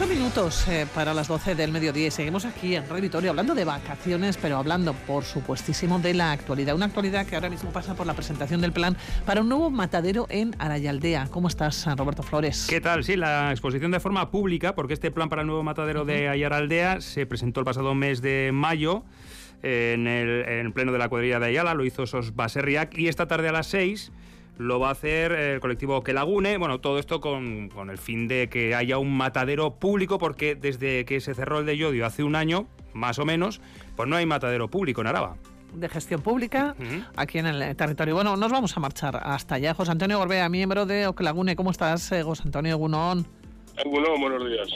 Ocho minutos eh, para las 12 del mediodía y seguimos aquí en Radio hablando de vacaciones, pero hablando, por supuestísimo, de la actualidad. Una actualidad que ahora mismo pasa por la presentación del plan para un nuevo matadero en Arayaldea. ¿Cómo estás, Roberto Flores? ¿Qué tal? Sí, la exposición de forma pública, porque este plan para el nuevo matadero de Ayaraldea se presentó el pasado mes de mayo en el, pleno de la cuadrilla de Ayala, lo hizo Sos Baserriac y esta tarde a las 6 lo va a hacer el colectivo Que Lagune. Bueno, todo esto con, el fin de que haya un matadero público, porque desde que se cerró el de Yodio hace un año, más o menos, pues no hay matadero público en Araba de gestión pública aquí en el territorio. Bueno, nos vamos a marchar hasta allá. José Antonio Gorbea, miembro de Okelagune. ¿Cómo estás, eh, José Antonio Gunón? Gunón, buenos días.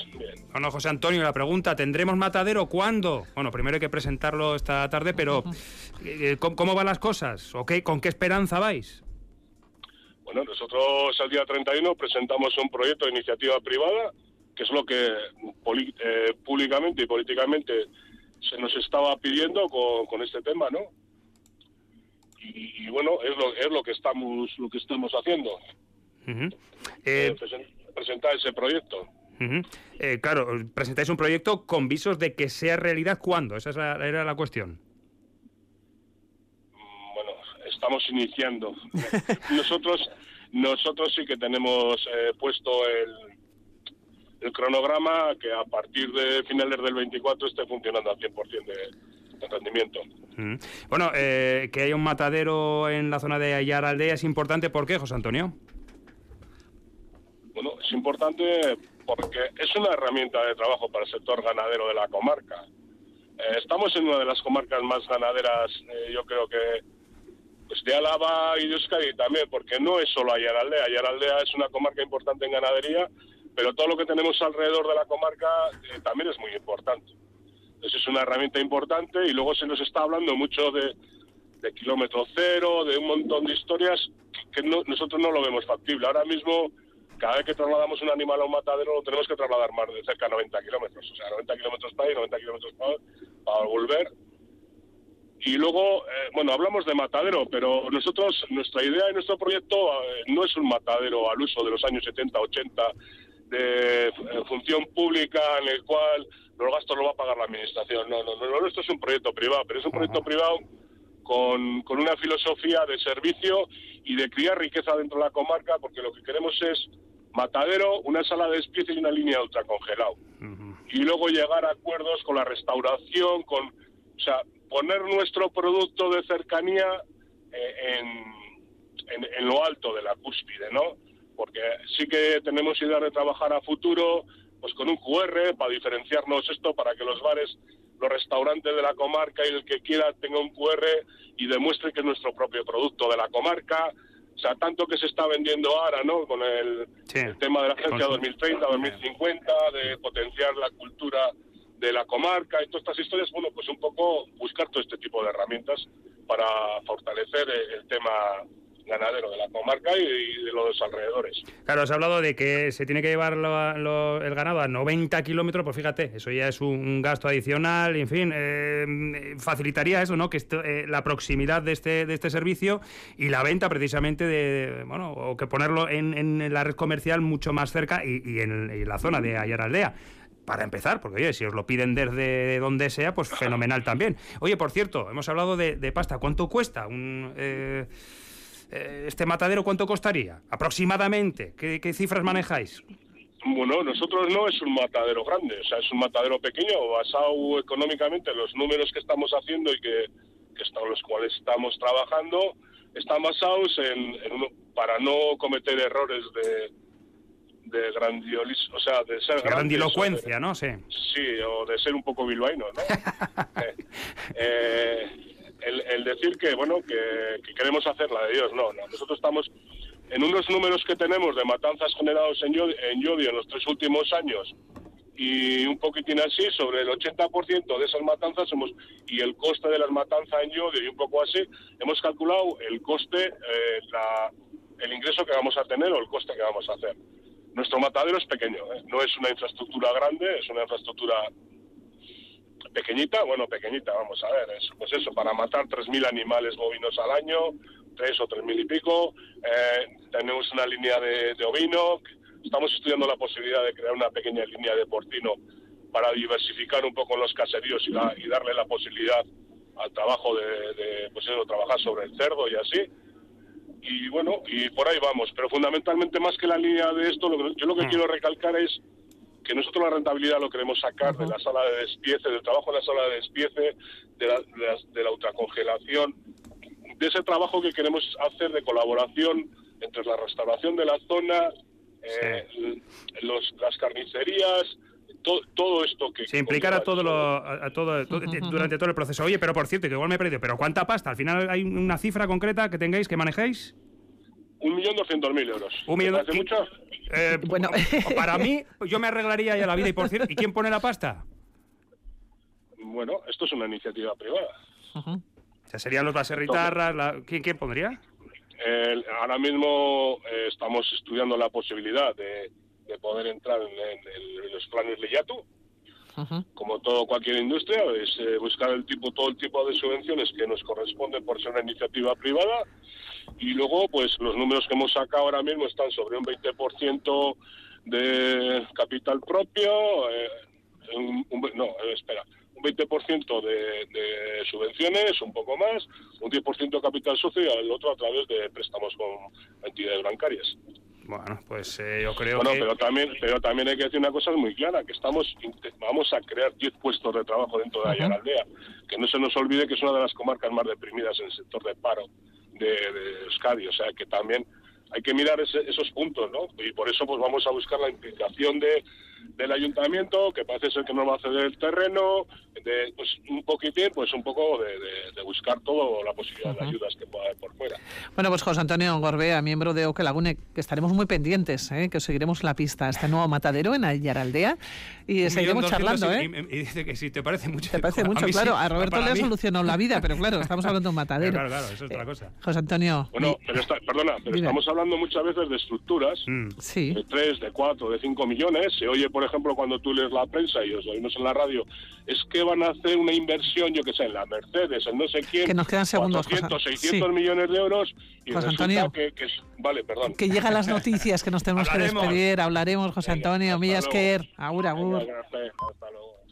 Bueno, José Antonio, la pregunta, ¿tendremos matadero cuándo? Bueno, primero hay que presentarlo esta tarde, pero eh, ¿cómo, van las cosas? ¿O ¿Con qué esperanza vais? Bueno, nosotros el día 31 presentamos un proyecto de iniciativa privada, que es lo que eh, públicamente y políticamente se nos estaba pidiendo con, este tema, ¿no? Y, bueno, es lo, es lo que estamos lo que estamos haciendo. Eh, eh, presentar ese proyecto. claro, presentáis un proyecto con visos de que sea realidad cuándo, esa era la cuestión. Estamos iniciando. nosotros, nosotros sí que tenemos eh, puesto el, el cronograma que a partir de finales del 24 esté funcionando al 100% de, de rendimiento. Mm. Bueno, eh, que haya un matadero en la zona de Ayar Aldea es importante. ¿Por qué, José Antonio? Bueno, es importante porque es una herramienta de trabajo para el sector ganadero de la comarca. Eh, estamos en una de las comarcas más ganaderas, yo creo que pues de Álava y de Euskadi también, porque no es solo Ayaraldea. Ayaraldea es una comarca importante en ganadería, pero todo lo que tenemos alrededor de la comarca eh, también es muy importante. Entonces es una herramienta importante y luego se nos está hablando mucho de, kilómetro cero, de un montón de historias que nosotros no lo vemos factible. Ahora mismo, cada vez que trasladamos un animal a un matadero, lo tenemos que trasladar más de cerca de 90 kilómetros. O sea, 90 kilómetros para ir, 90 kilómetros para, para volver y luego, eh, bueno, hablamos de matadero, pero nosotros, nuestra idea y nuestro proyecto eh, no es un matadero al uso de los años 70, 80, de eh, función pública en el cual los gastos los va a pagar la administración. No, no, no, esto es un proyecto privado, pero es un proyecto privado con, con una filosofía de servicio y de criar riqueza dentro de la comarca, porque lo que queremos es matadero, una sala de despiece y una línea ultracongelado. Y luego llegar a acuerdos con la restauración, con... O sea, poner nuestro producto de cercanía eh, en, en, lo alto de la cúspide, ¿no? Porque sí que tenemos idea de trabajar a futuro, pues con un QR para diferenciarnos esto, para que los bares, los restaurantes de la comarca y el que quiera tenga un QR y demuestre que es nuestro propio producto de la comarca. O sea, tanto que se está vendiendo ahora, ¿no? Con el, el tema de la Agencia 2030, 2050, de potenciar la cultura de la comarca y todas estas historias, bueno, pues un poco buscar todo este tipo de herramientas para fortalecer el tema ganadero de la comarca y de los alrededores. Claro, has hablado de que se tiene que llevar el ganado a 90 kilómetros, pues fíjate, eso ya es un, gasto adicional, y en fin, eh, facilitaría eso, ¿no? Que eh, la proximidad de este, de este servicio y la venta precisamente de, bueno, o que ponerlo en, la red comercial mucho más cerca y, en, en, la zona de Ayaraldea para empezar, porque oye, si os lo piden desde donde sea, pues fenomenal también. Oye, por cierto, hemos hablado de, pasta. ¿Cuánto cuesta un, eh, eh, este matadero? ¿Cuánto costaría? Aproximadamente. ¿Qué, cifras manejáis? Bueno, nosotros no es un matadero grande, o sea, es un matadero pequeño, basado económicamente en los números que estamos haciendo y que, que están, los cuales estamos trabajando, están basados en para no cometer errores de, de grandiolis, o sea, de ser grandilocuencia, ¿no? Sí. Sí, o de ser un poco bilbaíno, ¿no? Eh, eh, el, decir que, bueno, que, queremos hacer la de Dios, no, no. Nosotros estamos en unos números que tenemos de matanzas generados en Yodio en, en los tres últimos años y un poquitín así, sobre el 80% de esas matanzas hemos, y el coste de las matanzas en Yodio y un poco así, hemos calculado el coste, eh, la, el ingreso que vamos a tener o el coste que vamos a hacer. Nuestro matadero es pequeño, ¿eh? no es una infraestructura grande, es una infraestructura pequeñita, bueno, pequeñita, vamos a ver, es, pues eso, para matar 3.000 animales bovinos al año, tres o 3.000 y pico, eh, tenemos una línea de, ovino, estamos estudiando la posibilidad de crear una pequeña línea de porcino para diversificar un poco los caseríos y, darle la posibilidad al trabajo de, pues eso, trabajar sobre el cerdo y así. Y bueno, y por ahí vamos. Pero fundamentalmente más que la línea de esto, yo lo que mm. quiero recalcar es que nosotros la rentabilidad lo queremos sacar de la sala de despiece, del trabajo en la sala de despiece, de la, de la ultracongelación, de ese trabajo que queremos hacer de colaboración entre la restauración de la zona, eh, los, las carnicerías, todo esto que... Se implicar a todo, lo, a, todo, durante todo el proceso. Oye, pero por cierto, que igual me he perdido, ¿pero cuánta pasta? ¿Al final hay una cifra concreta que tengáis, que manejéis? Un millón doscientos mil euros. ¿Un millón? ¿Hace mucho? Eh, bueno, para mí, yo me arreglaría ya la vida. Y por cierto, ¿y quién pone la pasta? Bueno, esto es una iniciativa privada. O sea, serían los baserritarras, la... ¿Quién, ¿quién pondría? ahora mismo eh, estamos estudiando la posibilidad de, poder entrar en, los planes de YATU. Como todo cualquier industria, es eh, buscar el tipo, todo el tipo de subvenciones que nos corresponden por ser una iniciativa privada. Y luego, pues los números que hemos sacado ahora mismo están sobre un 20% de capital propio. Eh, no, espera, 20% de, de subvenciones, un poco más, un 10% de capital socio y el otro a través de préstamos con entidades bancarias. Bueno, pues eh, yo creo bueno, pero también, pero también hay que decir una cosa muy clara, que estamos vamos a crear 10 puestos de trabajo dentro de Ayaraldea, que no se nos olvide que es una de las comarcas más deprimidas en el sector de paro de, de Euskadi, o sea que también hay que mirar esos puntos, ¿no? Y por eso pues vamos a buscar la implicación de del ayuntamiento, que parece ser que no va a ceder el terreno, de, pues un poquitín, pues un poco de, buscar todo la posibilidad de ayudas que pueda haber por fuera. Bueno, pues José Antonio Gorbea, miembro de Oque Lagune, que estaremos muy pendientes, ¿eh? que seguiremos la pista a este nuevo matadero en Ayaraldea y seguiremos charlando. ¿eh? Y, dice que sí, te parece mucho. Te parece mucho, claro. a Roberto le ha solucionado la vida, pero claro, estamos hablando de un matadero. claro, claro, eso es otra cosa. José Antonio. Bueno, pero perdona, pero estamos hablando muchas veces de estructuras, mm. sí. de 3, de 4, de 5 millones. Se oye, por ejemplo, cuando tú lees la prensa y os oímos en la radio, es que van a hacer una inversión, yo que sé, en la Mercedes, en no sé quién, que nos quedan segundos, 400, 600 millones de euros y José Antonio, que, vale, perdón. Que llegan las noticias que nos tenemos que despedir, hablaremos, José Antonio, Millas Agur, agur. Hasta luego.